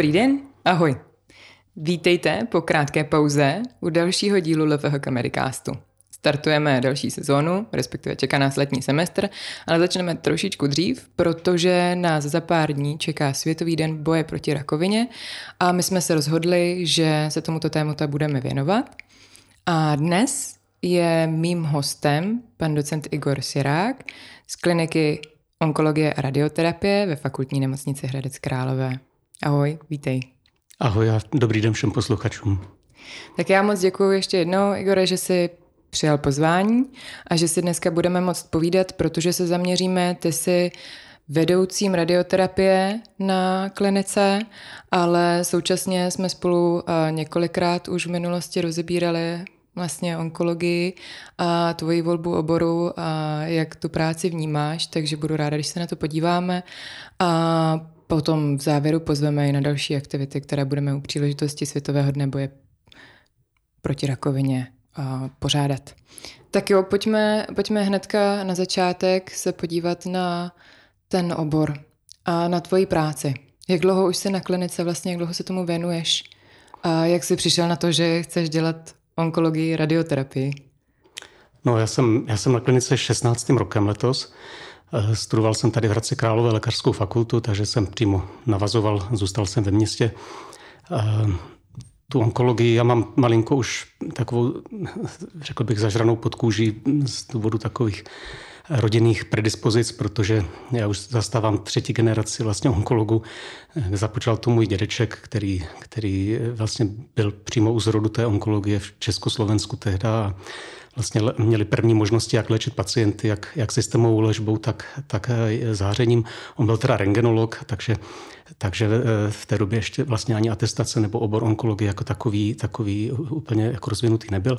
Dobrý den, ahoj. Vítejte po krátké pauze u dalšího dílu LVH Americastu. Startujeme další sezónu, respektive čeká nás letní semestr, ale začneme trošičku dřív, protože nás za pár dní čeká Světový den boje proti rakovině a my jsme se rozhodli, že se tomuto tématu budeme věnovat. A dnes je mým hostem pan docent Igor Sirák z kliniky onkologie a radioterapie ve fakultní nemocnici Hradec Králové. Ahoj, vítej. Ahoj a dobrý den všem posluchačům. Tak já moc děkuji ještě jednou, Igore, že jsi přijal pozvání a že si dneska budeme moct povídat, protože se zaměříme, ty si vedoucím radioterapie na klinice, ale současně jsme spolu několikrát už v minulosti rozebírali vlastně onkologii a tvoji volbu oboru a jak tu práci vnímáš, takže budu ráda, když se na to podíváme a potom v závěru pozveme i na další aktivity, které budeme u příležitosti Světového dne boje proti rakovině pořádat. Tak jo, pojďme, pojďme hnedka na začátek se podívat na ten obor a na tvoji práci. Jak dlouho už jsi na klinice, vlastně jak dlouho se tomu věnuješ? A jak jsi přišel na to, že chceš dělat onkologii, radioterapii? No, já jsem, já jsem na klinice 16. rokem letos. Eh, studoval jsem tady v Hradci Králové lékařskou fakultu, takže jsem přímo navazoval, zůstal jsem ve městě. Eh, tu onkologii já mám malinko už takovou, řekl bych, zažranou pod kůží z důvodu takových rodinných predispozic, protože já už zastávám třetí generaci vlastně onkologu. Započal to můj dědeček, který, který vlastně byl přímo u zrodu té onkologie v Československu tehdy a vlastně měli první možnosti, jak léčit pacienty, jak, jak systémovou léčbou, tak, tak zářením. On byl teda rengenolog, takže, takže eh, v té době ještě vlastně ani atestace nebo obor onkologie jako takový, takový úplně jako rozvinutý nebyl.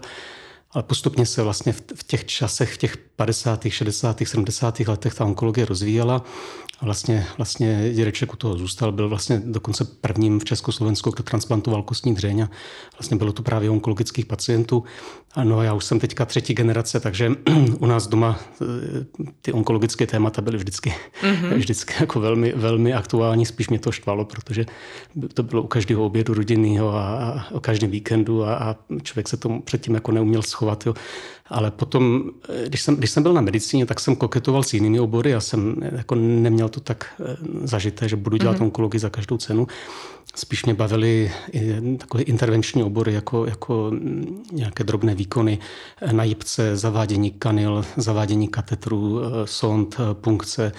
Ale postupně se vlastně v těch časech, v těch 50., 60., 70. letech ta onkologie rozvíjela. Vlastně, vlastně dědeček u toho zůstal, byl vlastně dokonce prvním v Československu, kdo transplantoval kostní dřeň a vlastně bylo to právě onkologických pacientů. Ano, já už jsem teďka třetí generace, takže u nás doma eh, ty onkologické témata byly vždycky, mm-hmm. vždycky jako velmi, velmi aktuální. Spíš mě to štvalo, protože to bylo u každého obědu rodinného a, a o každém víkendu a, a člověk se tomu předtím jako neuměl schovat. Jo. Ale potom, eh, když jsem, když jsem byl na medicíně, tak jsem koketoval s jinými obory. Já jsem jako neměl to tak eh, zažité, že budu dělat mm-hmm. onkologii za každou cenu. Spíš mě bavily takové intervenční obory, jako, jako nějaké drobné výkony na jipce, zavádění kanil, zavádění katetru, eh, sond, punkce.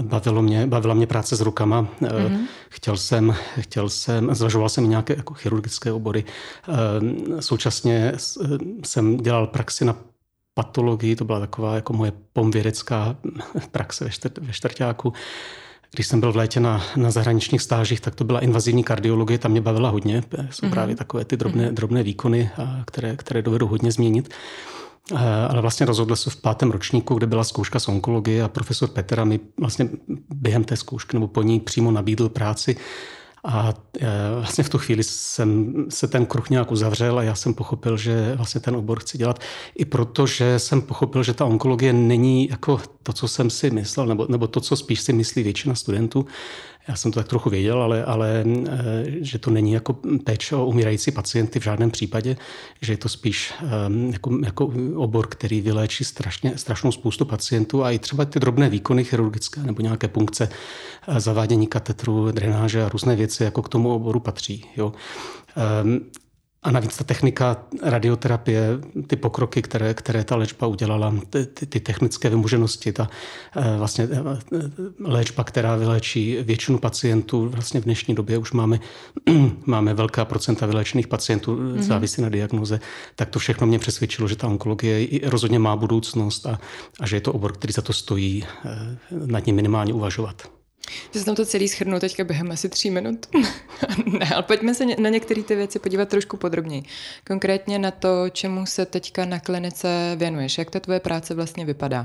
Bavilo mě, bavila mě práce s rukama. Mm-hmm. Chtěl jsem, chtěl jsem, zvažoval jsem nějaké jako chirurgické obory. Současně jsem dělal praxi na patologii, to byla taková jako moje pomvědecká praxe ve, čtvrt, ve čtvrtáku. Když jsem byl v létě na, na zahraničních stážích, tak to byla invazivní kardiologie, tam mě bavila hodně. Jsou mm-hmm. právě takové ty drobné, mm-hmm. drobné výkony, které, které dovedou hodně změnit. Ale vlastně rozhodl se v pátém ročníku, kde byla zkouška z onkologie a profesor Petra mi vlastně během té zkoušky nebo po ní přímo nabídl práci a e, vlastně v tu chvíli jsem se ten kruh nějak uzavřel a já jsem pochopil, že vlastně ten obor chci dělat. I protože jsem pochopil, že ta onkologie není jako to, co jsem si myslel, nebo, nebo to, co spíš si myslí většina studentů. Já jsem to tak trochu věděl, ale, ale eh, že to není jako péče o umírající pacienty v žádném případě, že je to spíš eh, jako, jako obor, který vyléčí strašně, strašnou spoustu pacientů a i třeba ty drobné výkony chirurgické nebo nějaké punkce, eh, zavádění katetru, drenáže a různé věci jako k tomu oboru patří. Jo. A navíc ta technika radioterapie, ty pokroky, které, které ta léčba udělala, ty, ty, ty technické vymoženosti, ta eh, vlastně eh, léčba, která vyléčí většinu pacientů, vlastně v dnešní době už máme, máme velká procenta vyléčených pacientů, mm-hmm. závisí na diagnoze, tak to všechno mě přesvědčilo, že ta onkologie rozhodně má budoucnost a, a že je to obor, který za to stojí eh, nad ním minimálně uvažovat. Že se tam to celý schrnu teďka během asi tří minut. ne, ale pojďme se na některé ty věci podívat trošku podrobněji. Konkrétně na to, čemu se teďka na klinice věnuješ. Jak ta tvoje práce vlastně vypadá?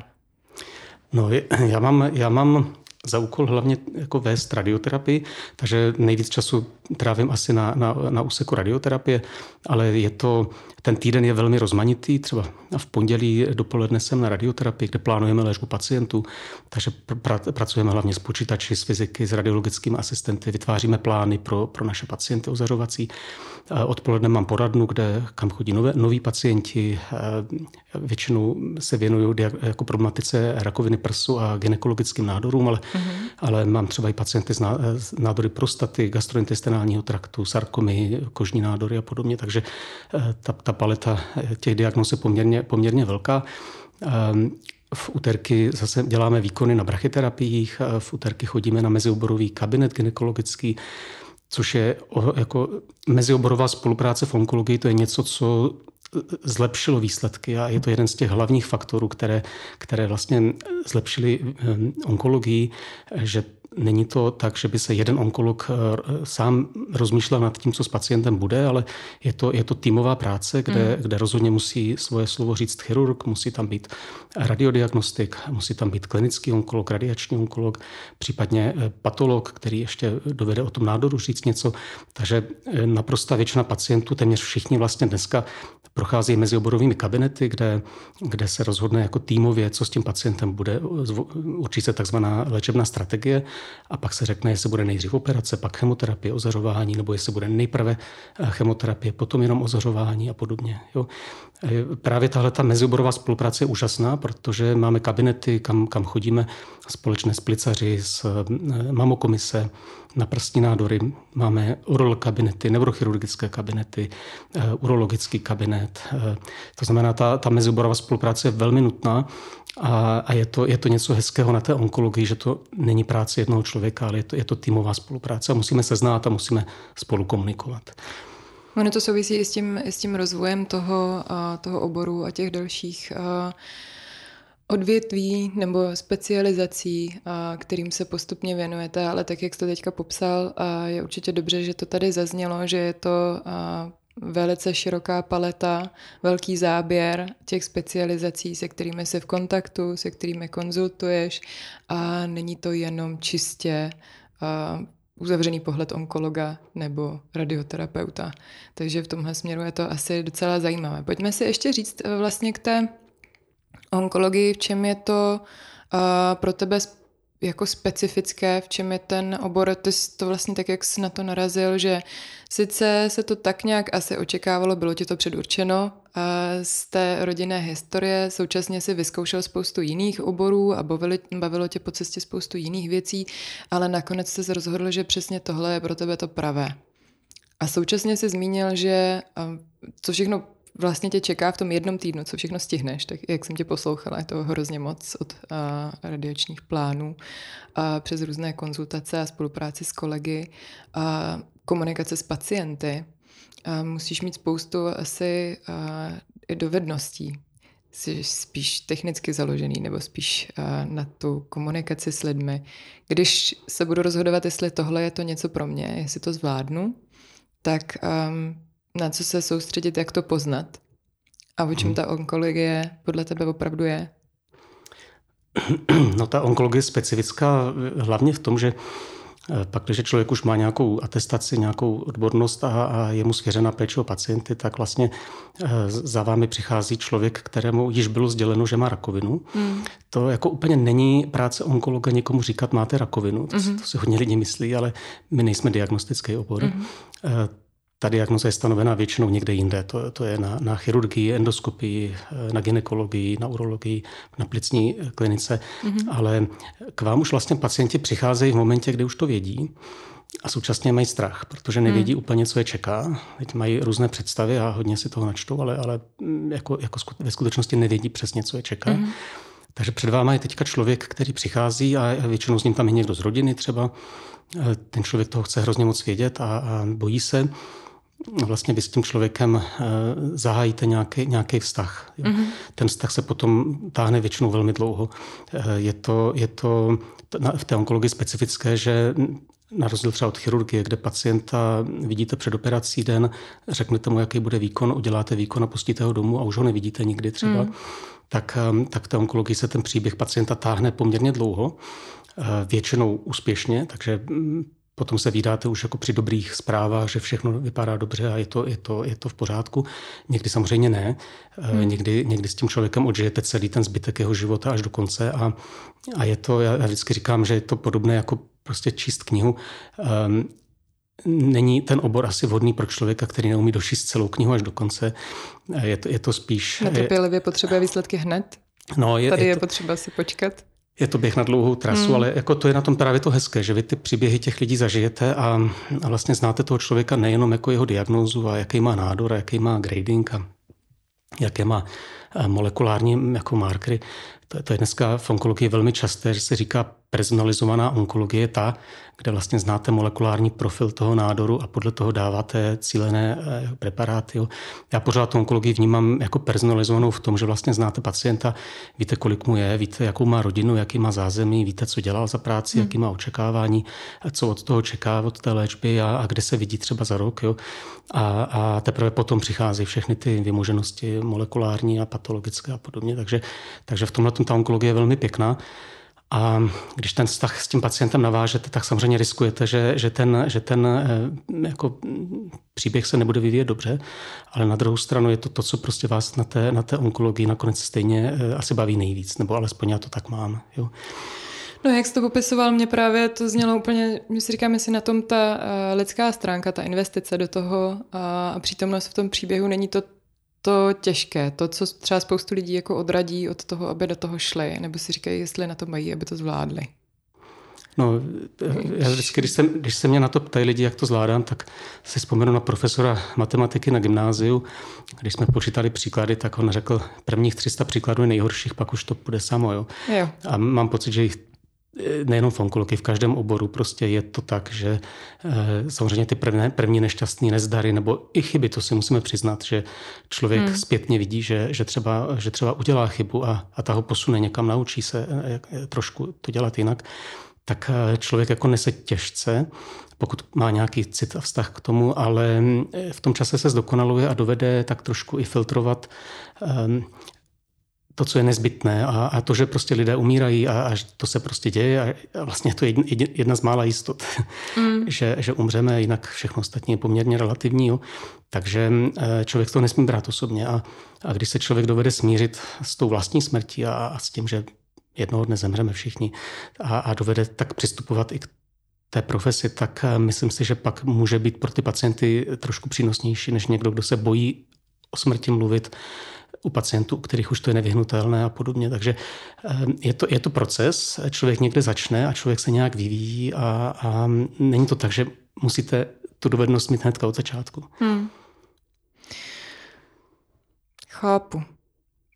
No, já mám, já mám za úkol hlavně jako vést radioterapii, takže nejvíc času trávím asi na, na, na úseku radioterapie, ale je to, ten týden je velmi rozmanitý, třeba v pondělí dopoledne jsem na radioterapii, kde plánujeme léčbu pacientů, takže pr- pracujeme hlavně s počítači, s fyziky, s radiologickými asistenty, vytváříme plány pro, pro naše pacienty ozařovací. Odpoledne mám poradnu, kde kam chodí nové, noví pacienti, většinou se věnují jako problematice rakoviny prsu a gynekologickým nádorům, ale, mm-hmm. ale mám třeba i pacienty z nádory prostaty, gastrointestinálního traktu, sarkomy, kožní nádory a podobně, takže eh, ta, ta paleta těch diagnóz je poměrně, poměrně velká. Ehm, v úterky zase děláme výkony na brachyterapiích, v úterky chodíme na mezioborový kabinet gynekologický, což je jako mezioborová spolupráce v onkologii, to je něco, co zlepšilo výsledky a je to jeden z těch hlavních faktorů, které, které vlastně zlepšily ehm, onkologii, že Není to tak, že by se jeden onkolog eh, sám rozmýšlel nad tím, co s pacientem bude, ale je to, je to týmová práce, kde, mm. kde rozhodně musí svoje slovo říct chirurg, musí tam být radiodiagnostik, musí tam být klinický onkolog, radiační onkolog, případně eh, patolog, který ještě dovede o tom nádoru říct něco. Takže eh, naprosta většina pacientů, téměř všichni vlastně dneska prochází mezioborovými kabinety, kde, kde se rozhodne jako týmově, co s tím pacientem bude. Určí se takzvaná léčebná strategie a pak se řekne, jestli bude nejdřív operace, pak chemoterapie, ozařování, nebo jestli bude nejprve eh, chemoterapie, potom jenom ozařování a podobně. Jo. Právě tahle ta mezioborová spolupráce je úžasná, protože máme kabinety, kam, kam chodíme společné s plicaři, s eh, mamokomise, na prstní nádory. Máme urol kabinety, neurochirurgické kabinety, eh, urologický kabinet. Eh, to znamená, ta, ta mezioborová spolupráce je velmi nutná a, a je, to, je to něco hezkého na té onkologii, že to není práce jednoho člověka, ale je to, je to týmová spolupráce a musíme se znát a musíme spolu komunikovat. Ono to souvisí i s tím, i s tím rozvojem toho, toho oboru a těch dalších odvětví nebo specializací, kterým se postupně věnujete, ale tak, jak jste teďka popsal, je určitě dobře, že to tady zaznělo, že je to velice široká paleta, velký záběr těch specializací, se kterými jsi v kontaktu, se kterými konzultuješ. A není to jenom čistě uzavřený pohled onkologa nebo radioterapeuta. Takže v tomhle směru je to asi docela zajímavé. Pojďme si ještě říct eh, vlastně k té onkologii, v čem je to uh, pro tebe jako specifické, v čem je ten obor, ty jsi to vlastně tak, jak jsi na to narazil, že sice se to tak nějak asi očekávalo, bylo ti to předurčeno z té rodinné historie, současně si vyzkoušel spoustu jiných oborů a bavilo, bavilo tě po cestě spoustu jiných věcí, ale nakonec jsi se rozhodl, že přesně tohle je pro tebe to pravé. A současně si zmínil, že co všechno vlastně tě čeká v tom jednom týdnu, co všechno stihneš, tak jak jsem tě poslouchala, je to hrozně moc od a, radiačních plánů a přes různé konzultace a spolupráci s kolegy a komunikace s pacienty. A musíš mít spoustu asi a, dovedností. Jsi spíš technicky založený nebo spíš a, na tu komunikaci s lidmi. Když se budu rozhodovat, jestli tohle je to něco pro mě, jestli to zvládnu, tak um, na co se soustředit, jak to poznat a o čem hmm. ta onkologie podle tebe opravdu je? No ta onkologie je specifická hlavně v tom, že pak, když člověk už má nějakou atestaci, nějakou odbornost a, a je mu svěřena péče o pacienty, tak vlastně eh, za vámi přichází člověk, kterému již bylo sděleno, že má rakovinu. Mm. To jako úplně není práce onkologa někomu říkat, máte rakovinu. To, mm-hmm. to si hodně lidí myslí, ale my nejsme diagnostický obor. Mm-hmm. Ta diagnoza je stanovená většinou někde jinde. To, to je na, na chirurgii, endoskopii, na ginekologii, na urologii, na plicní klinice. Mm-hmm. Ale k vám už vlastně pacienti přicházejí v momentě, kdy už to vědí. A současně mají strach, protože nevědí mm. úplně, co je čeká. Teď mají různé představy a hodně si toho načtou, ale, ale jako, jako ve skutečnosti nevědí přesně, co je čeká. Mm. Takže před váma je teďka člověk, který přichází a většinou s ním tam je někdo z rodiny třeba. Ten člověk toho chce hrozně moc vědět a, a bojí se vlastně vy s tím člověkem eh, zahájíte nějaký, nějaký vztah. Mm-hmm. Ten vztah se potom táhne většinou velmi dlouho. Eh, je to, je to v té onkologii specifické, že na rozdíl třeba od chirurgie, kde pacienta vidíte před operací den, řeknete mu, jaký bude výkon, uděláte výkon a pustíte ho domů a už ho nevidíte nikdy třeba, mm. tak, eh, tak v té onkologii se ten příběh pacienta táhne poměrně dlouho. většinou úspěšně, takže mm, potom se vydáte už jako při dobrých zprávách, že všechno vypadá dobře a je to, je to, je to v pořádku. Někdy samozřejmě ne. Hmm. Někdy, někdy s tím člověkem odžijete celý ten zbytek jeho života až do konce a, a je to, já vždycky říkám, že je to podobné jako prostě číst knihu. Um, není ten obor asi vhodný pro člověka, který neumí došíst celou knihu až do konce. Je to, je to spíš... Netrpělivě potřebuje výsledky hned? No, je, Tady je, je to, potřeba si počkat? Je to běh na dlouhou trasu, hmm. ale jako to je na tom právě to hezké, že vy ty příběhy těch lidí zažijete a, a vlastně znáte toho člověka nejenom jako jeho diagnózu a jaký má nádor a jaký má grading a jaké má molekulární jako markery. To, to je dneska v onkologii velmi časté, že se říká personalizovaná onkologie ta, kde vlastně znáte molekulární profil toho nádoru a podle toho dáváte cílené eh, preparáty. Já pořád tu onkologii vnímám jako personalizovanou v tom, že vlastně znáte pacienta, víte, kolik mu je, víte, jakou má rodinu, jaký má zázemí, víte, co dělal za práci, hmm. jaký má očekávání, co od toho čeká, od té léčby a, a kde se vidí třeba za rok. Jo. A, a teprve potom přichází všechny ty vymoženosti molekulární a patologické a podobně. Takže, takže v tomhle ta onkologie je velmi pěkná. A když ten vztah s tím pacientem navážete, tak samozřejmě riskujete, že, že ten, že ten eh, jako příběh se nebude vyvíjet dobře, ale na druhou stranu je to to, co prostě vás na té, na té onkologii nakonec stejně eh, asi baví nejvíc, nebo alespoň já to tak mám. Jo. No jak jsi to popisoval, mě právě to znělo úplně, my si říkáme si na tom ta uh, lidská stránka, ta investice do toho uh, a přítomnost v tom příběhu není to to těžké, to, co třeba spoustu lidí jako odradí od toho, aby do toho šli, nebo si říkají, jestli na to mají, aby to zvládli. No, já vždycky, když se, když se mě na to ptají lidi, jak to zvládám, tak si vzpomenu na profesora matematiky na gymnáziu. Když jsme počítali příklady, tak on řekl, prvních 300 příkladů je nejhorších, pak už to bude samo. Jo? Jo. A mám pocit, že jich nejenom v onkologii, v každém oboru prostě je to tak, že eh, samozřejmě ty první, první nešťastné nezdary nebo i chyby, to si musíme přiznat, že člověk hmm. zpětně vidí, že, že, třeba, že třeba udělá chybu a, a ta ho posune někam, naučí se eh, eh, trošku to dělat jinak, tak člověk jako nese těžce, pokud má nějaký cit a vztah k tomu, ale v tom čase se zdokonaluje a dovede tak trošku i filtrovat to, co je nezbytné a, a to, že prostě lidé umírají a, a to se prostě děje a, a vlastně to je jedna, jedna z mála jistot, mm. že, že umřeme, jinak všechno ostatní je poměrně relativní. Jo. Takže eh, člověk to nesmí brát osobně a, a když se člověk dovede smířit s tou vlastní smrtí a, a s tím, že jednoho dne zemřeme všichni a, a dovede tak přistupovat i k té profesi, tak eh, myslím si, že pak může být pro ty pacienty trošku přínosnější, než někdo, kdo se bojí o smrti mluvit u pacientů, u kterých už to je nevyhnutelné a podobně. Takže eh, je to, je to proces, člověk někde začne a člověk se nějak vyvíjí a, a není to tak, že musíte tu dovednost mít hnedka od začátku. Hmm. Chápu.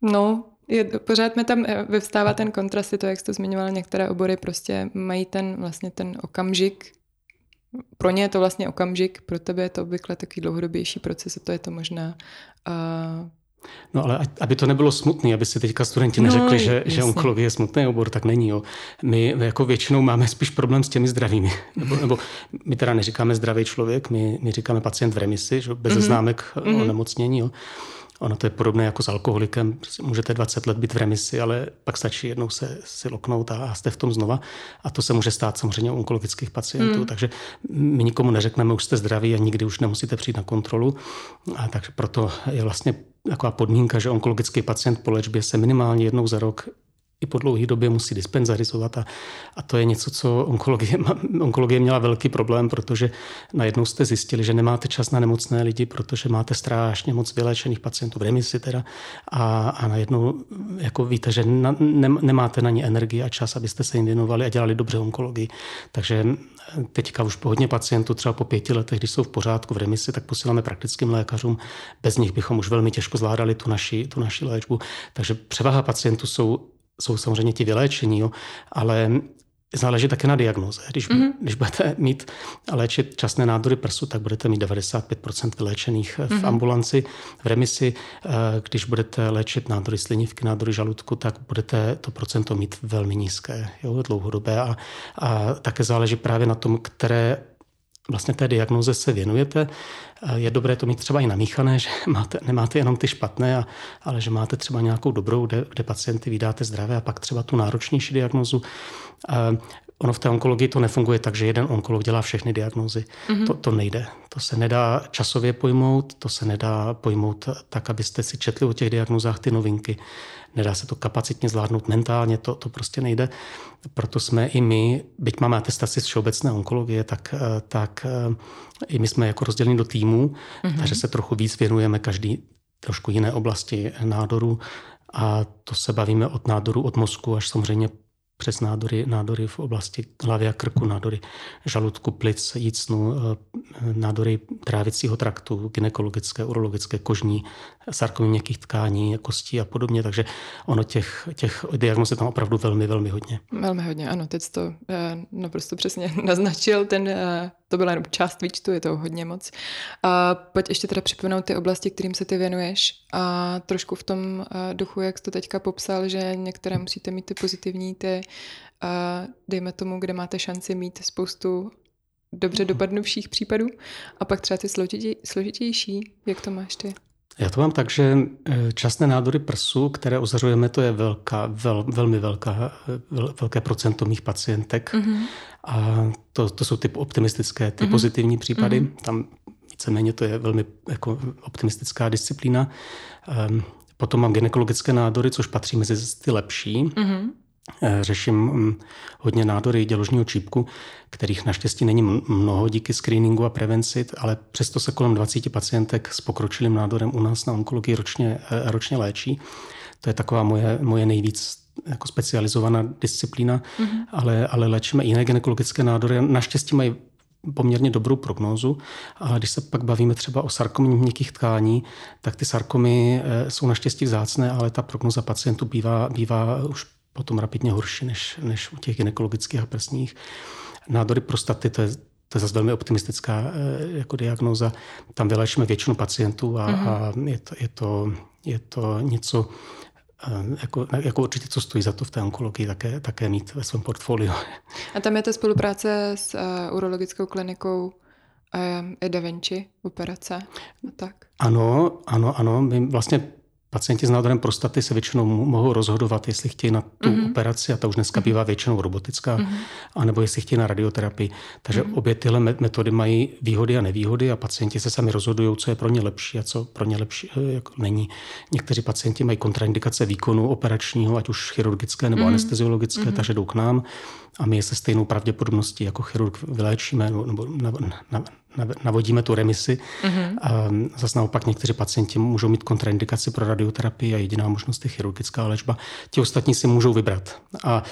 No, je, pořád mi tam eh, vyvstává ten kontrast, to, jak jsi to zmiňoval, některé obory prostě mají ten vlastně ten okamžik, pro ně je to vlastně okamžik, pro tebe je to obvykle takový dlouhodobější proces a to je to možná uh, No ale aby to nebylo smutné, aby si teďka studenti no, neřekli, no, že, že onkologie je smutný obor, tak není. Jo. My jako většinou máme spíš problém s těmi zdravými. Nebo, nebo my teda neříkáme zdravý člověk, my, my říkáme pacient v remisi, že, bez mm-hmm. známek mm-hmm. onemocnění. Jo. Ono to je podobné jako s alkoholikem. Můžete 20 let být v remisi, ale pak stačí jednou se si loknout a jste v tom znova. A to se může stát samozřejmě u onkologických pacientů. Mm. Takže my nikomu neřekneme, už jste zdraví a nikdy už nemusíte přijít na kontrolu. A takže proto je vlastně taková podmínka, že onkologický pacient po léčbě se minimálně jednou za rok i po dlouhé době musí dispenzarizovat a, a to je něco, co onkologie, onkologie měla velký problém, protože najednou jste zjistili, že nemáte čas na nemocné lidi, protože máte strašně moc vyléčených pacientů v remisi teda a, a najednou jako víte, že na, ne, nemáte na ně energii a čas, abyste se jim věnovali a dělali dobře onkologii. Takže teďka už po hodně pacientů, třeba po pěti letech, když jsou v pořádku v remisi, tak posíláme praktickým lékařům. Bez nich bychom už velmi těžko zvládali tu naši, tu naši léčbu. Takže převaha pacientů jsou jsou samozřejmě ti vyléčení, jo, ale záleží také na diagnoze. Když, mm-hmm. když budete mít a léčit časné nádory prsu, tak budete mít 95% vyléčených v mm-hmm. ambulanci, v remisi. Eh, když budete léčit nádory slinivky, nádory žaludku, tak budete to procento mít velmi nízké, jo, dlouhodobé. A, a také záleží právě na tom, které vlastně té diagnoze se věnujete. Je dobré to mít třeba i namíchané, že máte, nemáte jenom ty špatné, a, ale že máte třeba nějakou dobrou, kde, kde pacienty vydáte zdravé a pak třeba tu náročnější diagnozu. Ono v té onkologii to nefunguje tak, že jeden onkolog dělá všechny diagnózy. Mm-hmm. To, to nejde. To se nedá časově pojmout, to se nedá pojmout tak, abyste si četli o těch diagnózách ty novinky. Nedá se to kapacitně zvládnout mentálně, to, to prostě nejde. Proto jsme i my, byť máme atestaci z všeobecné onkologie, tak, eh, tak eh, i my jsme jako rozděleni do týmů, mm-hmm. takže se trochu víc věnujeme každý trošku jiné oblasti nádoru a to se bavíme od nádoru od mozku až samozřejmě přes nádory, nádory v oblasti hlavy a krku, nádory žaludku, plic, jícnu, eh, nádory trávicího traktu, gynekologické, urologické, kožní, sarkomy měkkých tkání, kostí a podobně. Takže ono těch, těch diagnóz je tam opravdu velmi, velmi hodně. Velmi hodně, ano. Teď to eh, naprosto přesně naznačil. Ten, eh, to byla jenom část výčtu, je to hodně moc. A pojď ještě teda připomenout ty oblasti, kterým se ty věnuješ a trošku v tom duchu, jak jsi to teďka popsal, že některé musíte mít ty pozitivní, ty a dejme tomu, kde máte šanci mít spoustu dobře mhm. dopadnuvších případů a pak třeba ty složitě, složitější. Jak to máš ty? Já to mám tak, že e, časné nádory prsu, které ozařujeme, to je velká, vel, velmi velká, vel, velké procento mých pacientek. Mm-hmm. A to, to jsou ty optimistické, ty mm-hmm. pozitivní případy. Mm-hmm. Tam víceméně to je velmi jako optimistická disciplína. Um, potom mám gynekologické nádory, což patří mezi ty lepší. Mm-hmm. Eh, řeším mm, hodně nádory děložního čípku, kterých naštěstí není mnoho díky screeningu a prevenci, ale přesto se kolem 20 pacientek s pokročilým nádorem u nás na onkologii ročně, eh, ročně léčí. To je taková moje, moje nejvíc jako specializovaná disciplína, mm-hmm. ale, ale léčíme jiné gynekologické nádory. Naštěstí mají poměrně dobrou prognózu, ale když se pak bavíme třeba o sarkomě měkkých tkání, tak ty sarkomy eh, jsou naštěstí vzácné, ale ta prognoza pacientů bývá, bývá už potom rapidně horší než, než u těch gynekologických a prsních. Nádory prostaty, to je, to je zase velmi optimistická eh, jako diagnóza. Tam vyléčíme většinu pacientů a, mm-hmm. a je, to, je, to, je to něco, eh, jako, jako určitě, co stojí za to v té onkologii také, také mít ve svém portfoliu. A tam je ta spolupráce s uh, urologickou klinikou uh, Da Vinci, operace a tak? Ano, ano, ano. My vlastně Pacienti s nádorem prostaty se většinou mohou rozhodovat, jestli chtějí na tu mm-hmm. operaci, a ta už dneska mm-hmm. bývá většinou robotická, mm-hmm. anebo jestli chtějí na radioterapii. Takže mm-hmm. obě tyhle metody mají výhody a nevýhody a pacienti se sami rozhodují, co je pro ně lepší a co pro ně lepší eh, jako není. Někteří pacienti mají kontraindikace výkonu operačního, ať už chirurgické nebo mm-hmm. anesteziologické, mm-hmm. takže jdou k nám a my je se stejnou pravděpodobností jako chirurg vyléčíme nebo navodíme tu remisi. Mm-hmm. A zase naopak někteří pacienti můžou mít kontraindikaci pro radioterapii a jediná možnost je chirurgická léčba. Ti ostatní si můžou vybrat. A,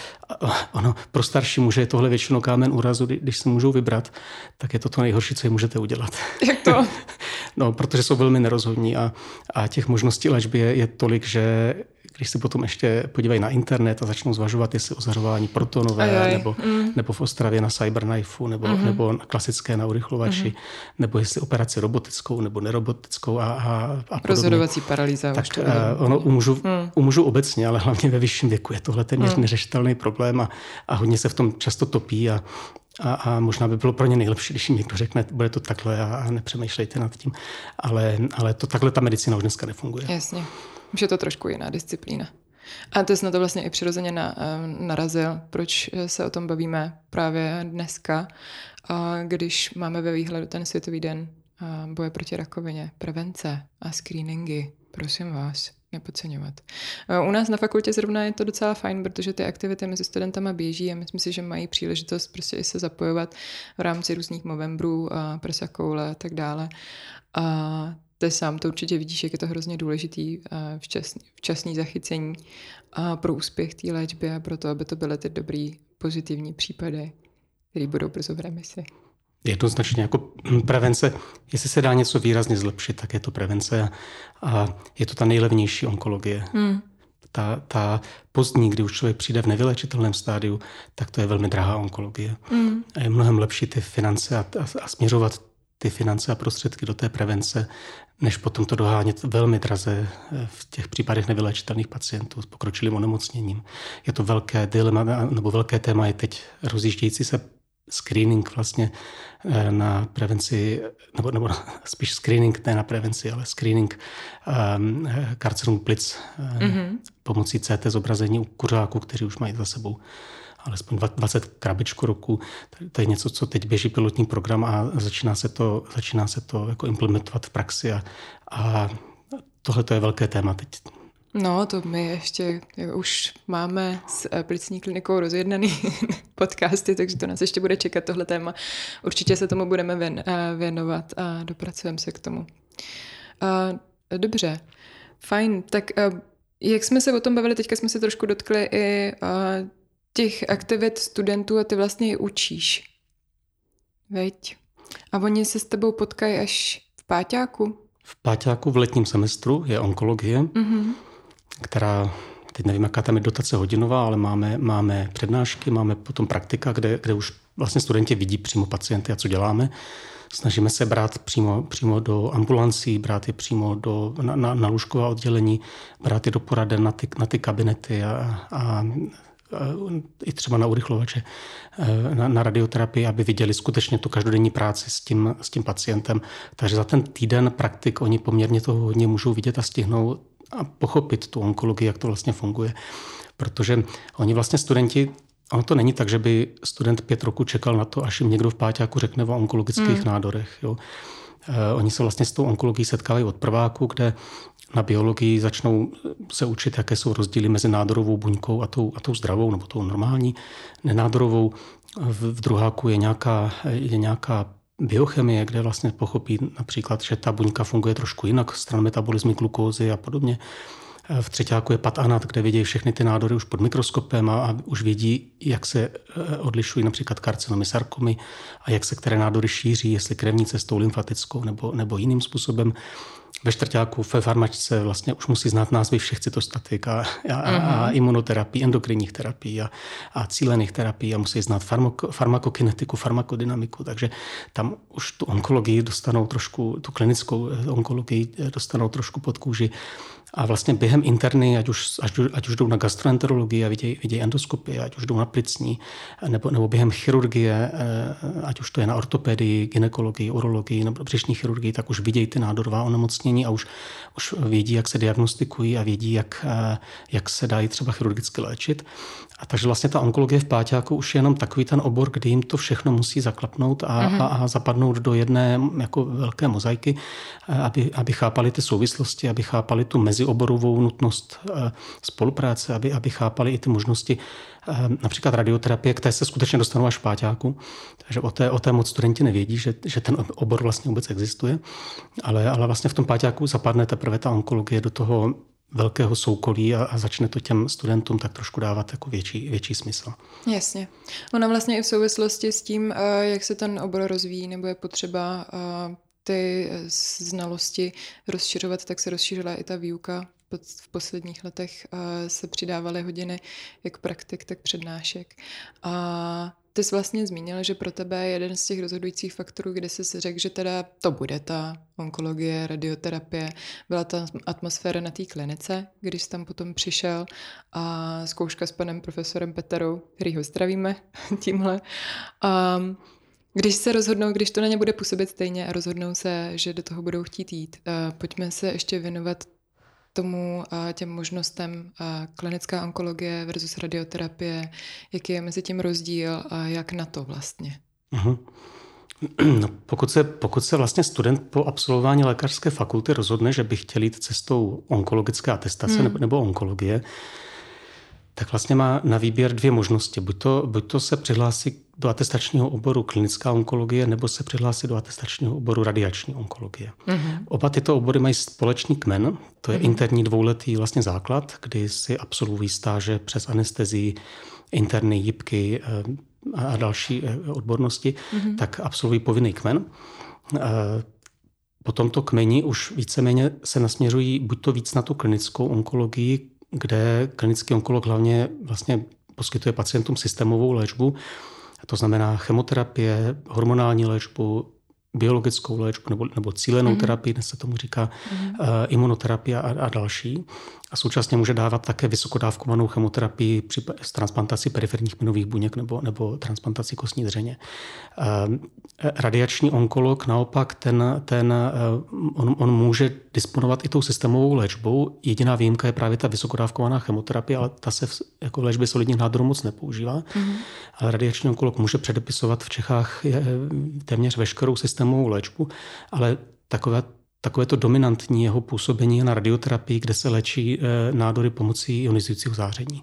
a ono, pro starší muže je tohle většinou kámen úrazu, když si můžou vybrat, tak je to to nejhorší, co je můžete udělat. Jak to? no, protože jsou velmi nerozhodní a, a těch možností léčby je, je tolik, že když se potom ještě podívají na internet a začnou zvažovat, jestli ozařování protonové, Ajaj. nebo, mm. nebo v Ostravě na Cyberknife, nebo, mm-hmm. nebo na klasické na urychlovači, mm-hmm. nebo jestli operaci robotickou nebo nerobotickou a, a, a Rozhodovací paralýza. Tak uh, ono u mužů, mm. u mužů obecně, ale hlavně ve vyšším věku je tohle téměř mm. neřešitelný problém a, a hodně se v tom často topí a, a, a možná by bylo pro ně nejlepší, když jim někdo řekne, bude to takhle a, a nepřemýšlejte nad tím. Ale, ale to takhle ta medicína už dneska nefunguje. Jasně. Už je to trošku jiná disciplína. A to jsi na to vlastně i přirozeně na, eh, narazil, proč se o tom bavíme právě dneska, když máme ve výhledu ten Světový den boje proti rakovině, prevence a screeningy. Prosím vás, nepodceňovat. U nás na fakultě zrovna je to docela fajn, protože ty aktivity mezi studentama běží a myslím si, že mají příležitost prostě i se zapojovat v rámci různých Movembrů a prsakoule a tak dále. A ty sám to určitě vidíš, jak je to hrozně důležitý eh, včasný, včasný zachycení a pro úspěch té léčby a pro to, aby to byly ty dobrý pozitivní případy, které budou brzo v remisi. Jednoznačně jako prevence, jestli se dá něco výrazně zlepšit, tak je to prevence a je to ta nejlevnější onkologie. Hmm. Ta, ta pozdní, kdy už člověk přijde v nevylečitelném stádiu, tak to je velmi drahá onkologie. Hmm. A je mnohem lepší ty finance a, a, a směřovat ty finance a prostředky do té prevence, než potom to dohánět velmi draze eh, v těch případech nevylečitelných pacientů s pokročilým onemocněním. Je to velké dilema, nebo velké téma je teď rozjíždějící se screening vlastně eh, na prevenci, nebo, nebo spíš screening, ne na prevenci, ale screening um, karcinomu plic um, mm-hmm. pomocí CT zobrazení u kuřáků, kteří už mají za sebou alespoň 20 krabičku roku. To je něco, co teď běží pilotní program a začíná se to, začíná se to jako implementovat v praxi a, a tohle to je velké téma teď. No, to my ještě už máme s plicní klinikou rozjednaný podcasty, takže to nás ještě bude čekat tohle téma. Určitě se tomu budeme věn, eh, věnovat a dopracujeme se k tomu. Uh, dobře, fajn. Tak uh, jak jsme se o tom bavili, teďka jsme se trošku dotkli i těch aktivit studentů a ty vlastně i učíš. Veď? A oni se s tebou potkají až v páťáku? V páťáku v letním semestru je onkologie, mm-hmm. která, teď nevím, jaká tam je dotace hodinová, ale máme, máme přednášky, máme potom praktika, kde, kde už vlastně studenti vidí přímo pacienty a co děláme. Snažíme se brát přímo, přímo do ambulancí, brát je přímo do, na, na, na lůžková oddělení, brát je do poraden na ty, na ty kabinety a, a i třeba na urychlovače, eh, na, na radioterapii, aby viděli skutečně tu každodenní práci s tím, s tím pacientem. Takže za ten týden praktik oni poměrně toho hodně můžou vidět a stihnou a pochopit tu onkologii, jak to vlastně funguje. Protože oni vlastně studenti Ono to není tak, že by student pět roku čekal na to, až jim někdo v páťáku řekne o onkologických hmm. nádorech. Jo. Eh, oni se vlastně s tou onkologií setkávají od prváku, kde na biologii začnou se učit, jaké jsou rozdíly mezi nádorovou buňkou a tou, a tou zdravou nebo tou normální, nenádorovou. V, v druháku je nějaká, je nějaká biochemie, kde vlastně pochopí například, že ta buňka funguje trošku jinak, stran metabolismy glukózy a podobně. V třetíku je patanat, kde vidí všechny ty nádory už pod mikroskopem a, a už vědí, jak se eh, odlišují například karcinomy, sarkomy a jak se které nádory šíří, jestli krevní cestou lymfatickou nebo, nebo jiným způsobem ve čtvrtáku ve farmačce vlastně už musí znát názvy všech cytostatik a, a, a, a mhm. imunoterapii, endokrinních terapií a, a cílených terapií a musí znát farmako, farmakokinetiku, farmakodynamiku, takže tam už tu onkologii dostanou trošku, tu klinickou onkologii dostanou trošku pod kůži a vlastně během interny, ať už, ať, ať už jdou na gastroenterologii a vidějí, vidějí endoskopii, ať už jdou na plicní, nebo, nebo během chirurgie, eh, ať už to je na ortopedii, ginekologii, urologii nebo břišní chirurgii, tak už vidějí ty nádorová onemocnění a už, už vědí, jak se diagnostikují a vědí, jak, eh, jak se dají třeba chirurgicky léčit. A takže vlastně ta onkologie v Páťáku už je jenom takový ten obor, kdy jim to všechno musí zaklapnout a, mm-hmm. a, a zapadnout do jedné jako velké mozaiky, eh, aby, aby chápali ty souvislosti, aby chápali tu mezioborovou nutnost eh, spolupráce, aby, aby chápali i ty možnosti eh, například radioterapie, které se skutečně dostanou až v Páťáku. Takže o té, o té moc studenti nevědí, že, že ten obor vlastně vůbec existuje, ale, ale vlastně v tom Páťáku zapadne teprve ta onkologie do toho velkého soukolí a, a začne to těm studentům tak trošku dávat jako větší, větší smysl. Jasně. Ona vlastně i v souvislosti s tím, eh, jak se ten obor rozvíjí, nebo je potřeba eh, ty znalosti rozšiřovat, tak se rozšířila i ta výuka. V posledních letech eh, se přidávaly hodiny jak praktik, tak přednášek. A ty jsi vlastně zmínil, že pro tebe je jeden z těch rozhodujících faktorů, kde jsi řekl, že teda to bude ta onkologie, radioterapie, byla ta atmosféra na té klinice, když jsi tam potom přišel a zkouška s panem profesorem Peterou, který ho zdravíme tímhle. A když se rozhodnou, když to na ně bude působit stejně a rozhodnou se, že do toho budou chtít jít, pojďme se ještě věnovat tomu těm možnostem klinická onkologie versus radioterapie, jaký je mezi tím rozdíl a jak na to vlastně? No, pokud, se, pokud se vlastně student po absolvování lékařské fakulty rozhodne, že by chtěl jít cestou onkologické atestace hmm. nebo, nebo onkologie, tak vlastně má na výběr dvě možnosti. Buď to, buď to se přihlásí do atestačního oboru klinická onkologie, nebo se přihlásí do atestačního oboru radiační onkologie. Mm-hmm. Oba tyto obory mají společný kmen, to je mm-hmm. interní dvouletý vlastně základ, kdy si absolvují stáže přes anestezii, interny, jípky eh, a další eh, odbornosti, mm-hmm. tak absolvují povinný kmen. Eh, po tomto kmeni už víceméně se nasměřují buď to víc na tu klinickou onkologii, kde klinický onkolog hlavně vlastně poskytuje pacientům systémovou léčbu, to znamená chemoterapie, hormonální léčbu, biologickou léčbu nebo, nebo cílenou mm-hmm. terapii, dnes se tomu říká mm-hmm. uh, imunoterapie a, a další. A současně může dávat také vysokodávkovanou chemoterapii při transplantaci periferních minových buněk nebo, nebo transplantaci kostní dřeně. Uh, radiační onkolog naopak, ten, ten, uh, on, on může disponovat i tou systémovou léčbou. Jediná výjimka je právě ta vysokodávkovaná chemoterapie, ale ta se v, jako v léčbě solidních nádorů moc nepoužívá. Mm-hmm. Ale radiační onkolog může předepisovat v Čechách je, téměř veškerou systémovou léčbu, ale takové takové to dominantní jeho působení na radioterapii, kde se léčí eh, nádory pomocí ionizujícího záření.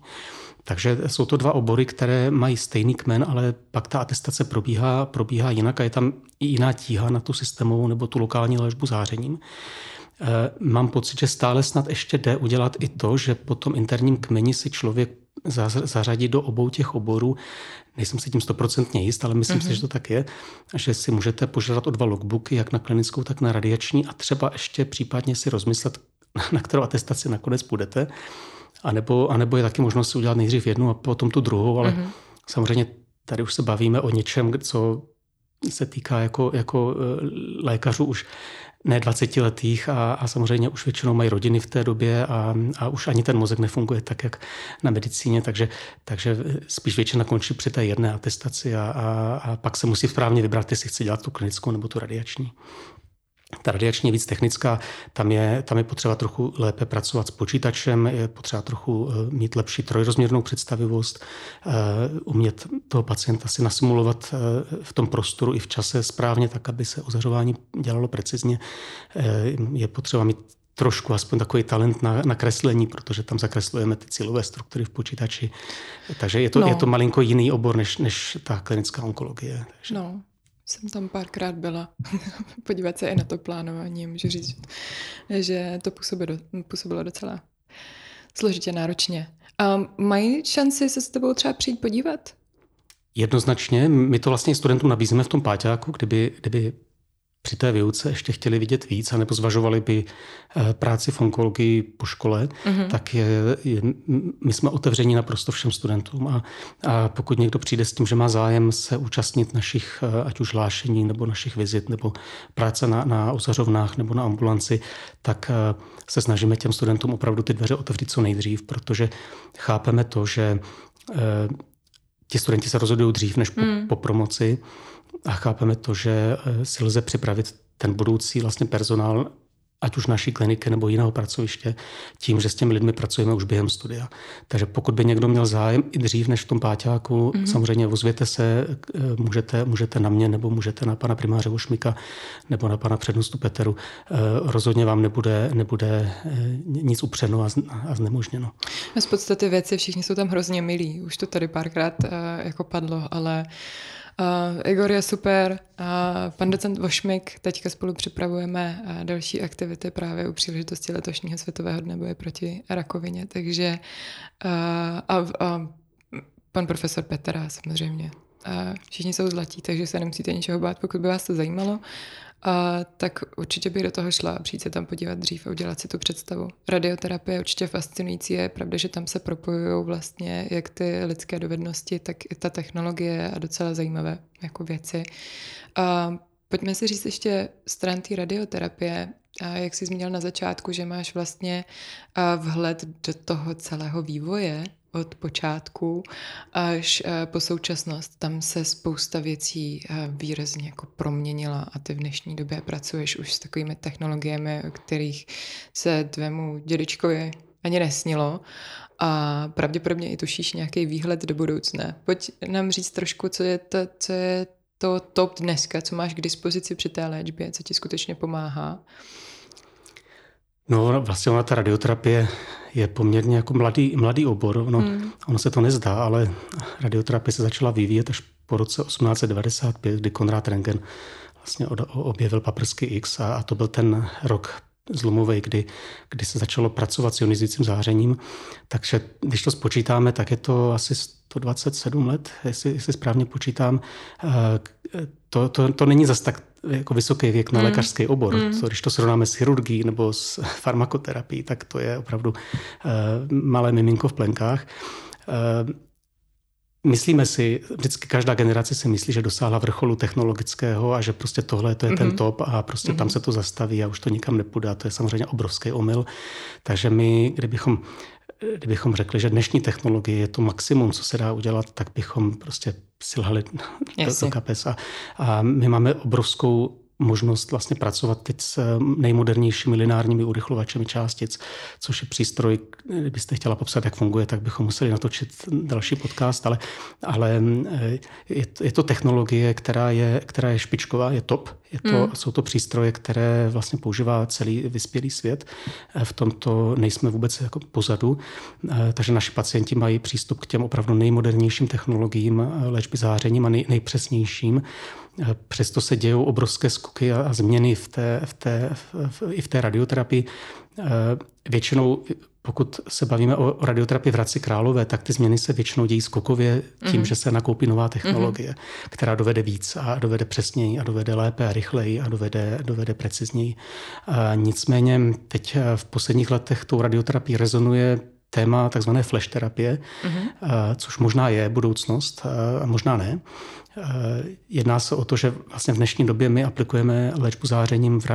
Takže jsou to dva obory, které mají stejný kmen, ale pak ta atestace probíhá, probíhá jinak a je tam i jiná tíha na tu systémovou nebo tu lokální léčbu zářením. Eh, mám pocit, že stále snad ještě jde udělat i to, že po tom interním kmeni si člověk zařadit do obou těch oborů. Nejsem si tím stoprocentně jist, ale myslím mm-hmm. si, mhm. že to tak je, že si můžete požádat o dva logbooky, jak na klinickou, tak na radiační a třeba ještě případně si rozmyslet, na kterou atestaci nakonec budete. A nebo, a nebo je taky možnost si udělat nejdřív jednu a potom tu druhou, ale mm-hmm. samozřejmě tady už se bavíme o něčem, co se týká jako, jako eh, lékařů už ne 20 letých a, a samozřejmě už většinou mají rodiny v té době a, a už ani ten mozek nefunguje tak, jak na medicíně, takže, takže spíš většina končí při té jedné atestaci a, a, a pak se musí správně vybrat, jestli chce dělat tu klinickou nebo tu radiační. Ta radiační je víc technická, tam je, tam je potřeba trochu lépe pracovat s počítačem, je potřeba trochu eh, mít lepší trojrozměrnou představivost, eh, umět toho pacienta si nasimulovat eh, v tom prostoru i v čase správně, tak, aby se ozařování dělalo precizně. Je potřeba mít trošku aspoň takový talent na, na kreslení, protože tam zakreslujeme ty cílové struktury v počítači. Takže je to, no. je to malinko jiný obor než, než ta klinická onkologie. Takže. No. Jsem tam párkrát byla. Podívat se i na to plánování. Můžu říct, že to působilo, působilo docela složitě náročně. A mají šanci se s tebou třeba přijít podívat? Jednoznačně. My to vlastně studentům nabízíme v tom páťáku, kdyby, kdyby při té výuce ještě chtěli vidět víc, anebo zvažovali by eh, práci v onkologii po škole, mm-hmm. tak je, je, my jsme otevření naprosto všem studentům a, a pokud někdo přijde s tím, že má zájem se účastnit našich eh, ať už hlášení nebo našich vizit nebo práce na, na osařovnách nebo na ambulanci, tak eh, se snažíme těm studentům opravdu ty dveře otevřít co nejdřív, protože chápeme to, že ti studenti se rozhodují dřív než po, mm. po promoci a chápeme to, že eh, si lze připravit ten budoucí vlastně personál ať už naší kliniky nebo jiného pracoviště, tím, že s těmi lidmi pracujeme už během studia. Takže pokud by někdo měl zájem i dřív než v tom páťáku, mm-hmm. samozřejmě ozvěte se, eh, můžete, můžete na mě nebo můžete na pana primáře Vošmika nebo na pana přednostu Peteru. Eh, rozhodně vám nebude, nebude nic upřeno a znemožněno. Z podstaty věci všichni jsou tam hrozně milí. Už to tady párkrát jako padlo, ale Uh, Igor je super. Uh, pan docent Vošmik, teďka spolu připravujeme uh, další aktivity právě u příležitosti letošního světového dne boje proti rakovině. Takže uh, a, a pan profesor Petra samozřejmě. Uh, všichni jsou zlatí, takže se nemusíte ničeho bát, pokud by vás to zajímalo a tak určitě bych do toho šla přijít se tam podívat dřív a udělat si tu představu. Radioterapie je určitě fascinující, je pravda, že tam se propojují vlastně jak ty lidské dovednosti, tak i ta technologie a docela zajímavé jako věci. A pojďme si říct ještě stran té radioterapie, a jak jsi zmínil na začátku, že máš vlastně vhled do toho celého vývoje od počátku až eh, po současnost. Tam se spousta věcí eh, výrazně jako proměnila a ty v dnešní době pracuješ už s takovými technologiemi, o kterých se tvému dědečkovi ani nesnilo a pravděpodobně i tušíš nějaký výhled do budoucna. Pojď nám říct trošku, co je to, co je to top dneska, co máš k dispozici při té léčbě, co ti skutečně pomáhá. No vlastně ona ta radioterapie je poměrně jako mladý, mladý obor. No, hmm. Ono se to nezdá, ale radioterapie se začala vyvíjet až po roce 1895, kdy Konrad Rengen vlastně objevil paprsky X a, a to byl ten rok zlomový, kdy, kdy se začalo pracovat s ionizujícím zářením. Takže když to spočítáme, tak je to asi 127 let, jestli, jestli správně počítám. Eh, to, to, to není zas tak jako vysoký věk na mm. lékařský obor. Mm. To, když to srovnáme s chirurgií nebo s farmakoterapií, tak to je opravdu uh, malé miminko v plenkách. Myslíme si, vždycky každá generace si myslí, že dosáhla vrcholu technologického a že prostě tohle to je mm-hmm. ten mhm. top a prostě mm-hmm. tam mhm. se to zastaví a už to nikam nepůjde a to je samozřejmě obrovský omyl. Takže my, kdybychom kdybychom řekli, že dnešní technologie je to maximum, co se dá udělat, tak bychom prostě si lhali do, do kapes. A, a my máme obrovskou možnost vlastně pracovat teď s eh, nejmodernějšími lineárními urychlovačemi částic, což je přístroj, kdybyste chtěla popsat, jak funguje, tak bychom museli natočit další podcast, ale, ale eh, je, je to technologie, která je, která je špičková, je top. Je to, mm. Jsou to přístroje, které vlastně používá celý vyspělý svět. Eh, v tomto nejsme vůbec jako pozadu, takže naši pacienti mají přístup k těm opravdu nejmodernějším technologiím léčby zářením a nej, nejpřesnějším. Přesto se dějou obrovské skoky a, a změny v té, v té, v, i v té radioterapii. Eh, většinou, pokud se bavíme o, radioterapii v Hradci Králové, tak ty změny se většinou dějí skokově tím, mm-hmm. že se nakoupí nová technologie, mm-hmm. která dovede víc a dovede přesněji a dovede lépe a rychleji a dovede, dovede precizněji. A nicméně teď eh, v posledních letech tou radioterapii rezonuje téma takzvané flash terapie, mm-hmm. což možná je budoucnost, a možná ne. Jedná se o to, že vlastně v dnešní době my aplikujeme léčbu zářením v,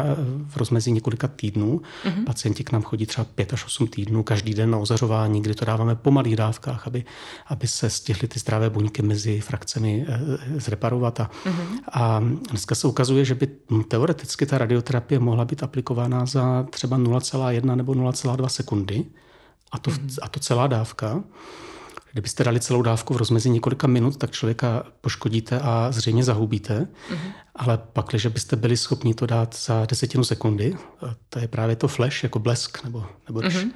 v rozmezí několika týdnů. Mm-hmm. Pacienti k nám chodí třeba 5 až 8 týdnů každý den na ozařování, kdy to dáváme po malých dávkách, aby, aby se stihly ty zdravé buňky mezi frakcemi e, zreparovat. A, mm-hmm. a dneska se ukazuje, že by teoreticky ta radioterapie mohla být aplikována za třeba 0,1 nebo 0,2 sekundy. A to, mm-hmm. a to celá dávka. Kdybyste dali celou dávku v rozmezí několika minut, tak člověka poškodíte a zřejmě zahubíte. Mm-hmm. Ale pak, když byste byli schopni to dát za desetinu sekundy, to je právě to flash, jako blesk, nebo, nebo mm-hmm.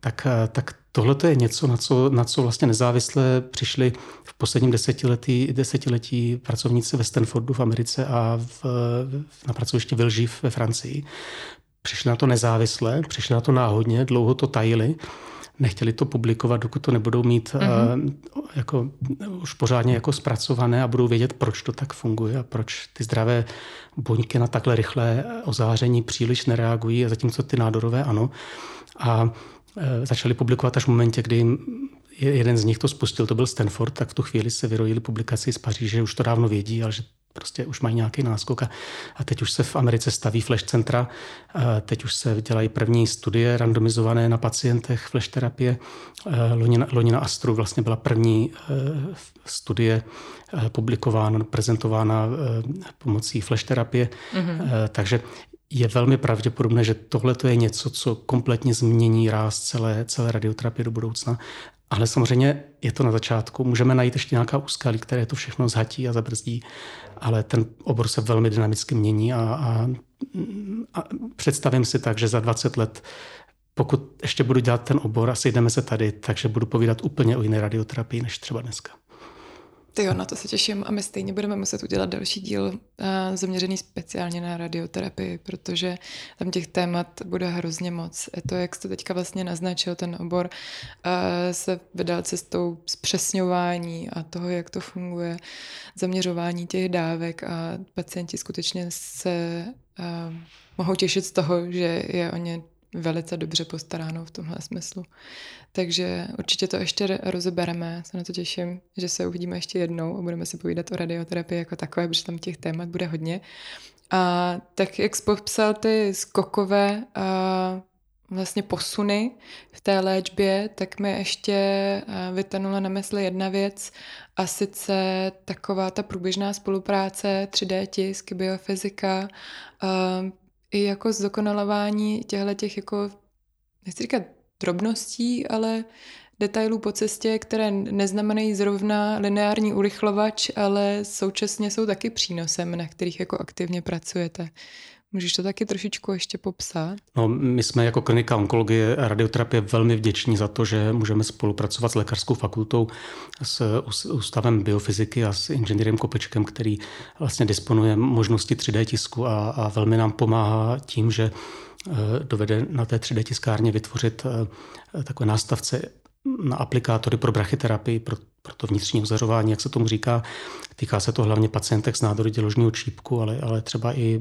tak, tak tohle je něco, na co, na co vlastně nezávisle přišli v posledním desetiletí, desetiletí pracovníci ve Stanfordu v Americe a v, na pracovišti Vilživ ve Francii. Přišli na to nezávisle, přišli na to náhodně, dlouho to tajili nechtěli to publikovat, dokud to nebudou mít mm-hmm. uh, jako, už pořádně jako zpracované a budou vědět, proč to tak funguje a proč ty zdravé buňky na takhle rychlé ozáření příliš nereagují, a zatímco ty nádorové ano. A uh, začali publikovat až v momentě, kdy jeden z nich to spustil, to byl Stanford, tak v tu chvíli se vyrojili publikaci z Paříže, že už to dávno vědí, ale že prostě už mají nějaký náskok. A, a teď už se v Americe staví flash centra, a teď už se dělají první studie randomizované na pacientech flash terapie. Loni na, loni na Astru vlastně byla první e, studie e, publikována, prezentována e, pomocí flash terapie. Mm-hmm. Takže je velmi pravděpodobné, že tohle je něco, co kompletně změní ráz celé, celé radioterapie do budoucna. Ale samozřejmě je to na začátku. Můžeme najít ještě nějaká úskalí, které to všechno zhatí a zabrzdí, ale ten obor se velmi dynamicky mění a, a, a představím si tak, že za 20 let pokud ještě budu dělat ten obor a sejdeme se tady, takže budu povídat úplně o jiné radioterapii než třeba dneska. Ty jo, na to se těším a my stejně budeme muset udělat další díl uh, zaměřený speciálně na radioterapii, protože tam těch témat bude hrozně moc. Je to, jak jste teďka vlastně naznačil, ten obor uh, se vydal cestou zpřesňování a toho, jak to funguje, zaměřování těch dávek a pacienti skutečně se uh, mohou těšit z toho, že je o ně velice dobře postaráno v tomhle smyslu. Takže určitě to ještě rozebereme, se na to těším, že se uvidíme ještě jednou a budeme si povídat o radioterapii jako takové, protože tam těch témat bude hodně. A tak jak jsi popsal ty skokové a vlastně posuny v té léčbě, tak mi ještě vytanula na mysli jedna věc a sice taková ta průběžná spolupráce 3D tisk, biofyzika, i jako zdokonalování těchto těch jako, nechci říkat drobností, ale detailů po cestě, které neznamenají zrovna lineární urychlovač, ale současně jsou taky přínosem, na kterých jako aktivně pracujete. Můžeš to taky trošičku ještě popsat? No, my jsme jako klinika onkologie a radioterapie velmi vděční za to, že můžeme spolupracovat s lékařskou fakultou, s ústavem biofyziky a s inženýrem Kopečkem, který vlastně disponuje možností 3D tisku a, a velmi nám pomáhá tím, že eh, dovede na té 3D tiskárně vytvořit eh, takové nástavce na aplikátory pro brachyterapii, pro, pro to vnitřní ozařování, jak se tomu říká. Týká se to hlavně pacientek s nádory děložního čípku, ale, ale třeba i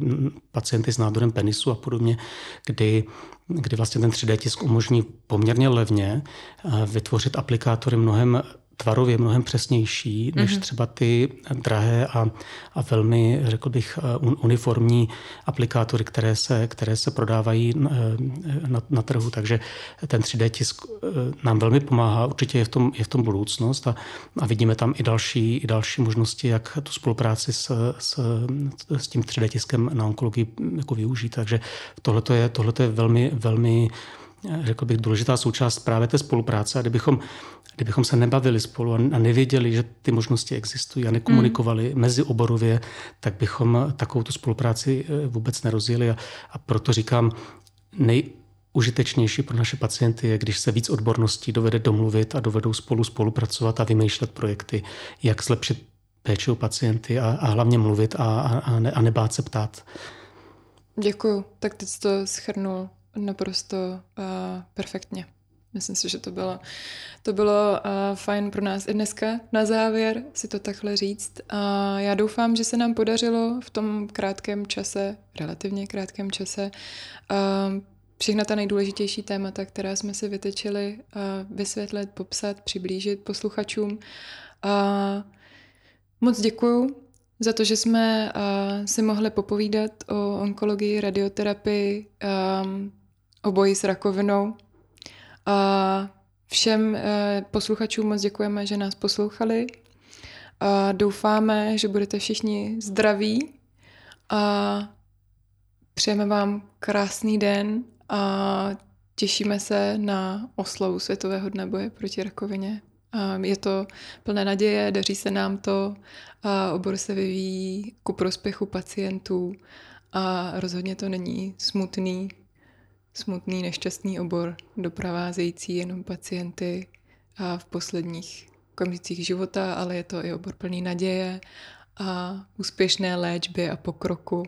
pacienty s nádorem penisu a podobně, kdy, kdy vlastně ten 3D tisk umožní poměrně levně eh, vytvořit aplikátory mnohem tvarově mnohem přesnější než mm-hmm. třeba ty drahé a, a velmi, řekl bych, uniformní aplikátory, které se, které se prodávají na, na trhu. Takže ten 3D tisk nám velmi pomáhá. Určitě je v tom, je v tom budoucnost a, a vidíme tam i další, i další možnosti, jak tu spolupráci s, s, s tím 3D tiskem na onkologii jako využít. Takže tohle je, tohleto je velmi, velmi řekl bych, důležitá součást právě té spolupráce. A kdybychom, kdybychom se nebavili spolu a nevěděli, že ty možnosti existují a nekomunikovali mm. mezi oborově, tak bychom takovou tu spolupráci eh, vůbec nerozjeli. A, a proto říkám, nej, užitečnější pro naše pacienty je, když se víc odborností dovede domluvit a dovedou spolu spolupracovat a vymýšlet projekty, jak zlepšit péči o pacienty a, a hlavně mluvit a, a, ne, a nebát se ptát. Děkuju. Tak teď to schrnul naprosto uh, perfektně. Myslím si, že to bylo, to bylo uh, fajn pro nás i dneska na závěr si to takhle říct. A uh, já doufám, že se nám podařilo v tom krátkém čase, relativně krátkém čase, uh, všechna ta nejdůležitější témata, která jsme si vytečili, uh, vysvětlit, popsat, přiblížit posluchačům. Uh, moc děkuju za to, že jsme uh, si mohli popovídat o onkologii, radioterapii, um, o boji s rakovinou. A všem uh, posluchačům moc děkujeme, že nás poslouchali. A doufáme, že budete všichni zdraví a přejeme vám krásný den a těšíme se na oslavu Světového dne boje proti rakovině. Je to plné naděje, daří se nám to, a obor se vyvíjí ku prospěchu pacientů a rozhodně to není smutný, smutný, nešťastný obor, doprovázející jenom pacienty a v posledních okamžicích života, ale je to i obor plný naděje a úspěšné léčby a pokroku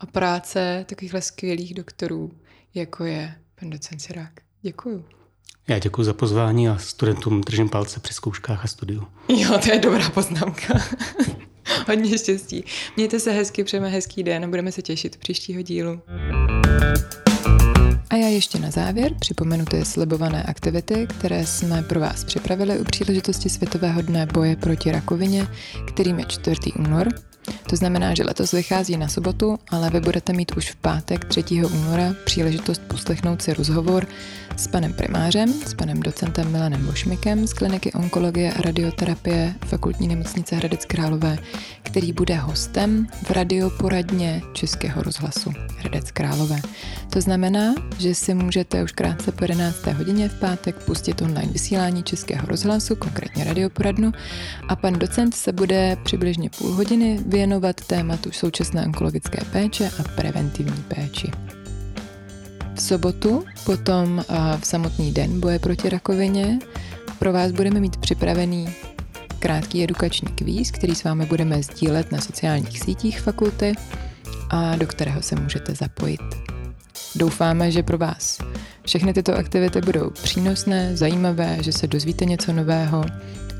a práce takovýchhle skvělých doktorů, jako je pan docent Sirák. Děkuju. Já děkuji za pozvání a studentům držím palce při zkouškách a studiu. Jo, to je dobrá poznámka. Hodně štěstí. Mějte se hezky, přejeme hezký den a budeme se těšit příštího dílu. A já ještě na závěr připomenu ty slibované aktivity, které jsme pro vás připravili u příležitosti Světového dne boje proti rakovině, kterým je 4. únor. To znamená, že letos vychází na sobotu, ale vy budete mít už v pátek 3. února příležitost poslechnout si rozhovor s panem primářem, s panem docentem Milanem Bošmikem z kliniky onkologie a radioterapie fakultní nemocnice Hradec Králové, který bude hostem v radioporadně Českého rozhlasu Hradec Králové. To znamená, že si můžete už krátce po 11. hodině v pátek pustit online vysílání Českého rozhlasu, konkrétně radioporadnu, a pan docent se bude přibližně půl hodiny věnovat tématu současné onkologické péče a preventivní péči. V sobotu, potom v samotný den boje proti rakovině, pro vás budeme mít připravený krátký edukační kvíz, který s vámi budeme sdílet na sociálních sítích fakulty a do kterého se můžete zapojit. Doufáme, že pro vás všechny tyto aktivity budou přínosné, zajímavé, že se dozvíte něco nového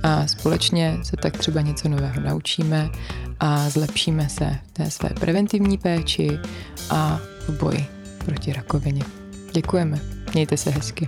a společně se tak třeba něco nového naučíme a zlepšíme se v té své preventivní péči a v boji proti rakovině. Děkujeme. Mějte se hezky.